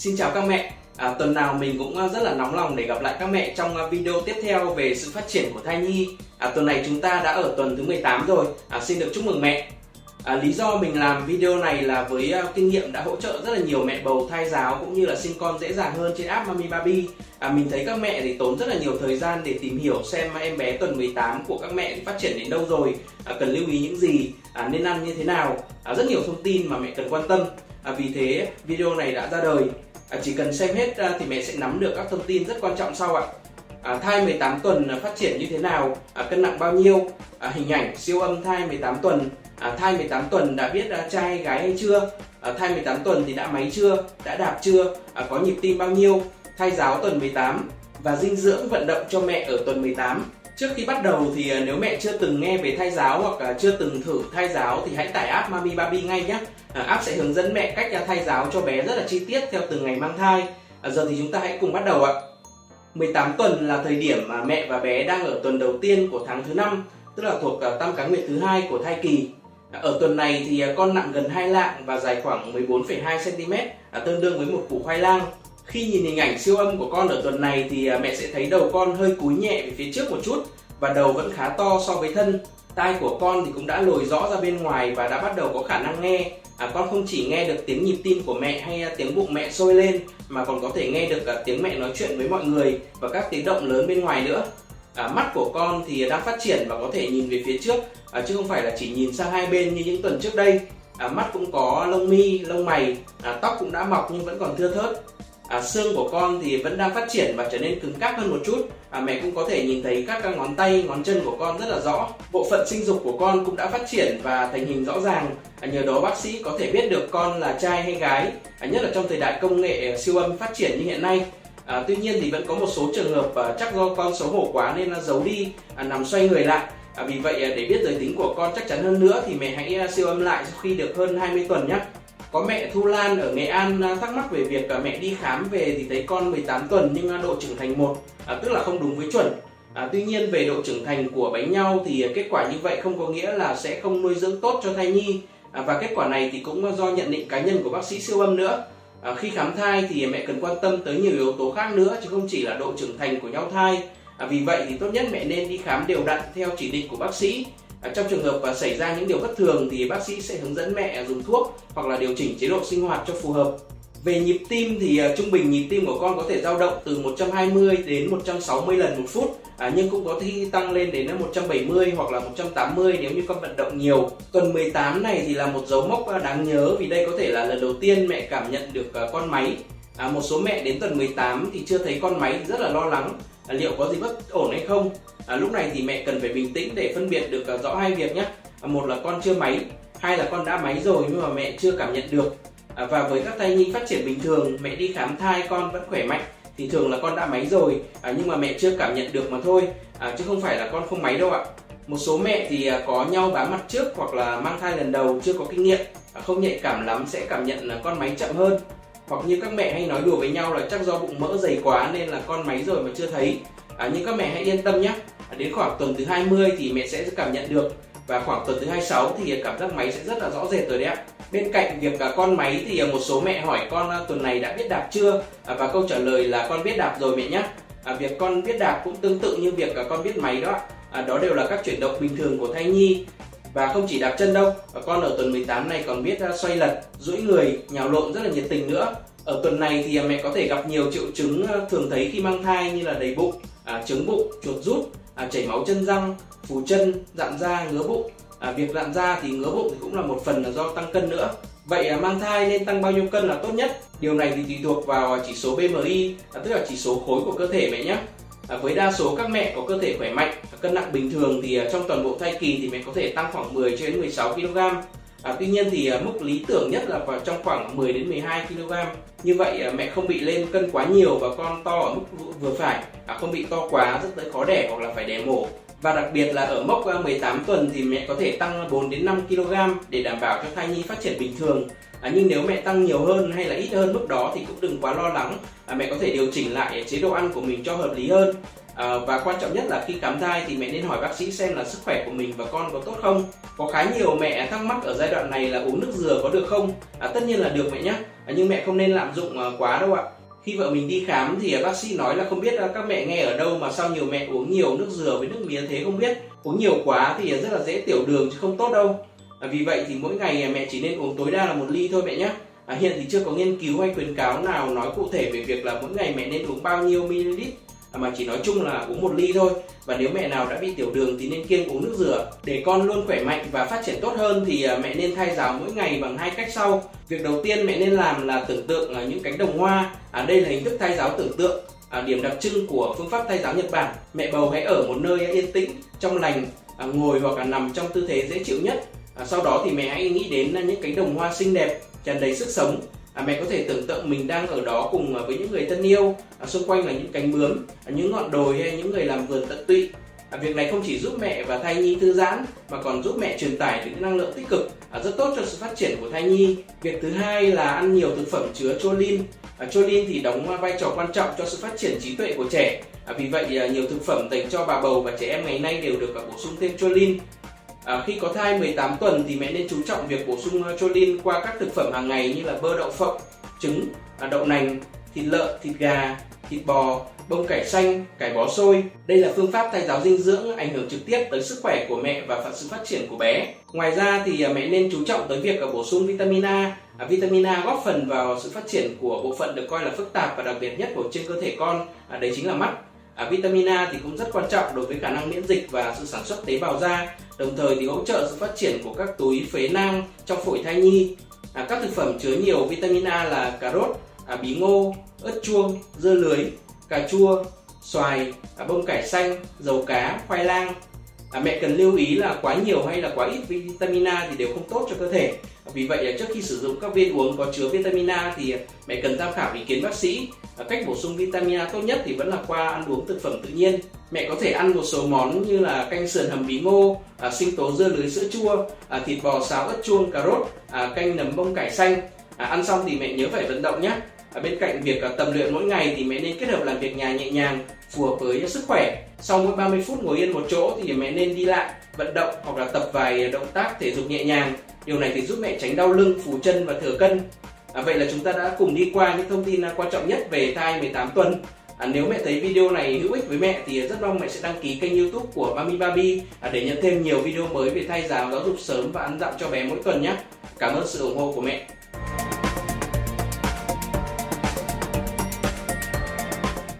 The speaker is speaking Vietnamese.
Xin chào các mẹ, à, tuần nào mình cũng à, rất là nóng lòng để gặp lại các mẹ trong à, video tiếp theo về sự phát triển của thai nhi. À, tuần này chúng ta đã ở tuần thứ 18 rồi, à, xin được chúc mừng mẹ. À, lý do mình làm video này là với uh, kinh nghiệm đã hỗ trợ rất là nhiều mẹ bầu thai giáo cũng như là sinh con dễ dàng hơn trên app Mami Baby. À, mình thấy các mẹ thì tốn rất là nhiều thời gian để tìm hiểu xem em bé tuần 18 của các mẹ phát triển đến đâu rồi, à, cần lưu ý những gì, à, nên ăn như thế nào, à, rất nhiều thông tin mà mẹ cần quan tâm. À, vì thế video này đã ra đời. À, chỉ cần xem hết à, thì mẹ sẽ nắm được các thông tin rất quan trọng sau ạ. À, thai 18 tuần à, phát triển như thế nào, à, cân nặng bao nhiêu, à, hình ảnh siêu âm thai 18 tuần, à, thai 18 tuần đã biết à, trai gái hay chưa, à, thai 18 tuần thì đã máy chưa, đã đạp chưa, à, có nhịp tim bao nhiêu, thai giáo tuần 18 và dinh dưỡng vận động cho mẹ ở tuần 18. Trước khi bắt đầu thì à, nếu mẹ chưa từng nghe về thai giáo hoặc à, chưa từng thử thai giáo thì hãy tải app Mami Baby ngay nhé. À, app sẽ hướng dẫn mẹ cách thai giáo cho bé rất là chi tiết theo từng ngày mang thai. Giờ thì chúng ta hãy cùng bắt đầu ạ. 18 tuần là thời điểm mà mẹ và bé đang ở tuần đầu tiên của tháng thứ năm, tức là thuộc tam cá nguyệt thứ hai của thai kỳ. Ở tuần này thì con nặng gần 2 lạng và dài khoảng 14,2 cm, tương đương với một củ khoai lang. Khi nhìn hình ảnh siêu âm của con ở tuần này thì à, mẹ sẽ thấy đầu con hơi cúi nhẹ về phía trước một chút và đầu vẫn khá to so với thân. Tai của con thì cũng đã lồi rõ ra bên ngoài và đã bắt đầu có khả năng nghe. À, con không chỉ nghe được tiếng nhịp tim của mẹ hay à, tiếng bụng mẹ sôi lên mà còn có thể nghe được cả tiếng mẹ nói chuyện với mọi người và các tiếng động lớn bên ngoài nữa. À, mắt của con thì đang phát triển và có thể nhìn về phía trước à, chứ không phải là chỉ nhìn sang hai bên như những tuần trước đây. À, mắt cũng có lông mi, lông mày, à, tóc cũng đã mọc nhưng vẫn còn thưa thớt à, xương của con thì vẫn đang phát triển và trở nên cứng cáp hơn một chút. À, mẹ cũng có thể nhìn thấy các ngón tay ngón chân của con rất là rõ. Bộ phận sinh dục của con cũng đã phát triển và thành hình rõ ràng. À, nhờ đó bác sĩ có thể biết được con là trai hay gái. À, nhất là trong thời đại công nghệ à, siêu âm phát triển như hiện nay. À, tuy nhiên thì vẫn có một số trường hợp à, chắc do con xấu hổ quá nên là giấu đi à, nằm xoay người lại. À, vì vậy à, để biết giới tính của con chắc chắn hơn nữa thì mẹ hãy à, siêu âm lại sau khi được hơn 20 tuần nhé có mẹ Thu Lan ở Nghệ An à, thắc mắc về việc à, mẹ đi khám về thì thấy con 18 tuần nhưng à, độ trưởng thành 1 à, tức là không đúng với chuẩn. À, tuy nhiên về độ trưởng thành của bánh nhau thì kết quả như vậy không có nghĩa là sẽ không nuôi dưỡng tốt cho thai nhi. À, và kết quả này thì cũng do nhận định cá nhân của bác sĩ siêu âm nữa. À, khi khám thai thì mẹ cần quan tâm tới nhiều yếu tố khác nữa chứ không chỉ là độ trưởng thành của nhau thai. À, vì vậy thì tốt nhất mẹ nên đi khám đều đặn theo chỉ định của bác sĩ. À, trong trường hợp xảy ra những điều bất thường thì bác sĩ sẽ hướng dẫn mẹ dùng thuốc hoặc là điều chỉnh chế độ sinh hoạt cho phù hợp. Về nhịp tim thì à, trung bình nhịp tim của con có thể dao động từ 120 đến 160 lần một phút à, nhưng cũng có thể tăng lên đến 170 hoặc là 180 nếu như con vận động nhiều. Tuần 18 này thì là một dấu mốc à, đáng nhớ vì đây có thể là lần đầu tiên mẹ cảm nhận được à, con máy. À, một số mẹ đến tuần 18 thì chưa thấy con máy rất là lo lắng à, liệu có gì bất ổn hay không? À, lúc này thì mẹ cần phải bình tĩnh để phân biệt được à, rõ hai việc nhé. À, một là con chưa máy hai là con đã máy rồi nhưng mà mẹ chưa cảm nhận được. À, và với các thai nhi phát triển bình thường mẹ đi khám thai con vẫn khỏe mạnh thì thường là con đã máy rồi à, nhưng mà mẹ chưa cảm nhận được mà thôi à, chứ không phải là con không máy đâu ạ. Một số mẹ thì à, có nhau bám mặt trước hoặc là mang thai lần đầu chưa có kinh nghiệm à, không nhạy cảm lắm sẽ cảm nhận là con máy chậm hơn hoặc như các mẹ hay nói đùa với nhau là chắc do bụng mỡ dày quá nên là con máy rồi mà chưa thấy. À, nhưng các mẹ hãy yên tâm nhé. À, đến khoảng tuần thứ 20 thì mẹ sẽ cảm nhận được. Và khoảng tuần thứ 26 thì cảm giác máy sẽ rất là rõ rệt rồi đấy ạ. Bên cạnh việc cả con máy thì à, một số mẹ hỏi con à, tuần này đã biết đạp chưa? À, và câu trả lời là con biết đạp rồi mẹ nhé. À, việc con biết đạp cũng tương tự như việc con biết máy đó à, đó đều là các chuyển động bình thường của thai nhi và không chỉ đạp chân đâu, con ở tuần 18 này còn biết à, xoay lật, duỗi người, nhào lộn rất là nhiệt tình nữa. Ở tuần này thì à, mẹ có thể gặp nhiều triệu chứng à, thường thấy khi mang thai như là đầy bụng, à, trứng bụng, chuột rút, à, chảy máu chân răng, phù chân, dạn da, ngứa bụng. À, việc dạn da thì ngứa bụng thì cũng là một phần là do tăng cân nữa. Vậy à, mang thai nên tăng bao nhiêu cân là tốt nhất? Điều này thì tùy thuộc vào chỉ số BMI, à, tức là chỉ số khối của cơ thể mẹ nhé. À, với đa số các mẹ có cơ thể khỏe mạnh, cân nặng bình thường thì à, trong toàn bộ thai kỳ thì mẹ có thể tăng khoảng 10 cho đến 16 kg. À, tuy nhiên thì à, mức lý tưởng nhất là vào trong khoảng 10 đến 12 kg. Như vậy à, mẹ không bị lên cân quá nhiều và con to ở mức vừa phải, à, không bị to quá dẫn tới khó đẻ hoặc là phải đẻ mổ. Và đặc biệt là ở mốc à, 18 tuần thì mẹ có thể tăng 4 đến 5 kg để đảm bảo cho thai nhi phát triển bình thường. À, nhưng nếu mẹ tăng nhiều hơn hay là ít hơn mức đó thì cũng đừng quá lo lắng. À, mẹ có thể điều chỉnh lại chế độ ăn của mình cho hợp lý hơn À, và quan trọng nhất là khi khám thai thì mẹ nên hỏi bác sĩ xem là sức khỏe của mình và con có tốt không. Có khá nhiều mẹ thắc mắc ở giai đoạn này là uống nước dừa có được không? À, tất nhiên là được mẹ nhé, à, nhưng mẹ không nên lạm dụng à, quá đâu ạ. Khi vợ mình đi khám thì bác sĩ nói là không biết các mẹ nghe ở đâu mà sao nhiều mẹ uống nhiều nước dừa với nước mía thế không biết. Uống nhiều quá thì rất là dễ tiểu đường chứ không tốt đâu. À, vì vậy thì mỗi ngày mẹ chỉ nên uống tối đa là một ly thôi mẹ nhé. À, hiện thì chưa có nghiên cứu hay khuyến cáo nào nói cụ thể về việc là mỗi ngày mẹ nên uống bao nhiêu ml mà chỉ nói chung là uống một ly thôi. Và nếu mẹ nào đã bị tiểu đường thì nên kiêng uống nước dừa để con luôn khỏe mạnh và phát triển tốt hơn thì à, mẹ nên thay giáo mỗi ngày bằng hai cách sau. Việc đầu tiên mẹ nên làm là tưởng tượng à, những cánh đồng hoa. À, đây là hình thức thay giáo tưởng tượng. À, điểm đặc trưng của phương pháp thay giáo Nhật Bản mẹ bầu hãy ở một nơi yên tĩnh trong lành à, ngồi hoặc là nằm trong tư thế dễ chịu nhất. À, sau đó thì mẹ hãy nghĩ đến à, những cánh đồng hoa xinh đẹp tràn đầy sức sống à, mẹ có thể tưởng tượng mình đang ở đó cùng à, với những người thân yêu à, xung quanh là những cánh bướm à, những ngọn đồi hay những người làm vườn tận tụy. À, việc này không chỉ giúp mẹ và thai nhi thư giãn mà còn giúp mẹ truyền tải những năng lượng tích cực à, rất tốt cho sự phát triển của thai nhi. Việc thứ hai là ăn nhiều thực phẩm chứa choline. À, choline thì đóng vai trò quan trọng cho sự phát triển trí tuệ của trẻ. À, vì vậy à, nhiều thực phẩm dành cho bà bầu và trẻ em ngày nay đều được à, bổ sung thêm choline. À, khi có thai 18 tuần thì mẹ nên chú trọng việc bổ sung ờ, choline qua các thực phẩm hàng ngày như là bơ đậu phộng, trứng, à, đậu nành, thịt lợn, thịt gà, thịt bò, bông cải xanh, cải bó xôi. Đây là phương pháp thay giáo dinh dưỡng ảnh hưởng trực tiếp tới sức khỏe của mẹ và sự phát triển của bé. Ngoài ra thì à, mẹ nên chú trọng tới việc à, bổ sung vitamin A. À, vitamin A góp phần vào sự phát triển của bộ phận được coi là phức tạp và đặc biệt nhất của trên cơ thể con, à, đấy chính là mắt. À, vitamin A thì cũng rất quan trọng đối với khả năng miễn dịch và sự sản xuất tế bào da, đồng thời thì hỗ trợ sự phát triển của các túi phế nang trong phổi thai nhi. À, các thực phẩm chứa nhiều vitamin A là cà rốt, à, bí ngô, ớt chuông, dưa lưới, cà chua, xoài, à, bông cải xanh, dầu cá, khoai lang. À, mẹ cần lưu ý là quá nhiều hay là quá ít vitamin A thì đều không tốt cho cơ thể. Vì vậy là trước khi sử dụng các viên uống có chứa vitamin A thì à, mẹ cần tham khảo ý kiến bác sĩ. À, cách bổ sung vitamin A tốt nhất thì vẫn là qua ăn uống thực phẩm tự nhiên. Mẹ có thể ăn một số món như là canh sườn hầm bí ngô à, sinh tố dưa lưới sữa chua à, thịt bò xào ớt chuông cà rốt à, canh nấm bông cải xanh. À, ăn xong thì mẹ nhớ phải vận động nhé bên cạnh việc à, tập luyện mỗi ngày thì mẹ nên kết hợp làm việc nhà nhẹ nhàng phù hợp với sức khỏe sau mỗi 30 phút ngồi yên một chỗ thì mẹ nên đi lại vận động hoặc là tập vài động tác thể dục nhẹ nhàng điều này thì giúp mẹ tránh đau lưng phù chân và thừa cân À, vậy là chúng ta đã cùng đi qua những thông tin à, quan trọng nhất về thai 18 tuần. À, nếu mẹ thấy video này hữu ích với mẹ thì à, rất mong mẹ sẽ đăng ký kênh youtube của Mami Baby để nhận thêm nhiều video mới về thai giáo giáo dục sớm và ăn dặm cho bé mỗi tuần nhé. Cảm ơn sự ủng hộ của mẹ.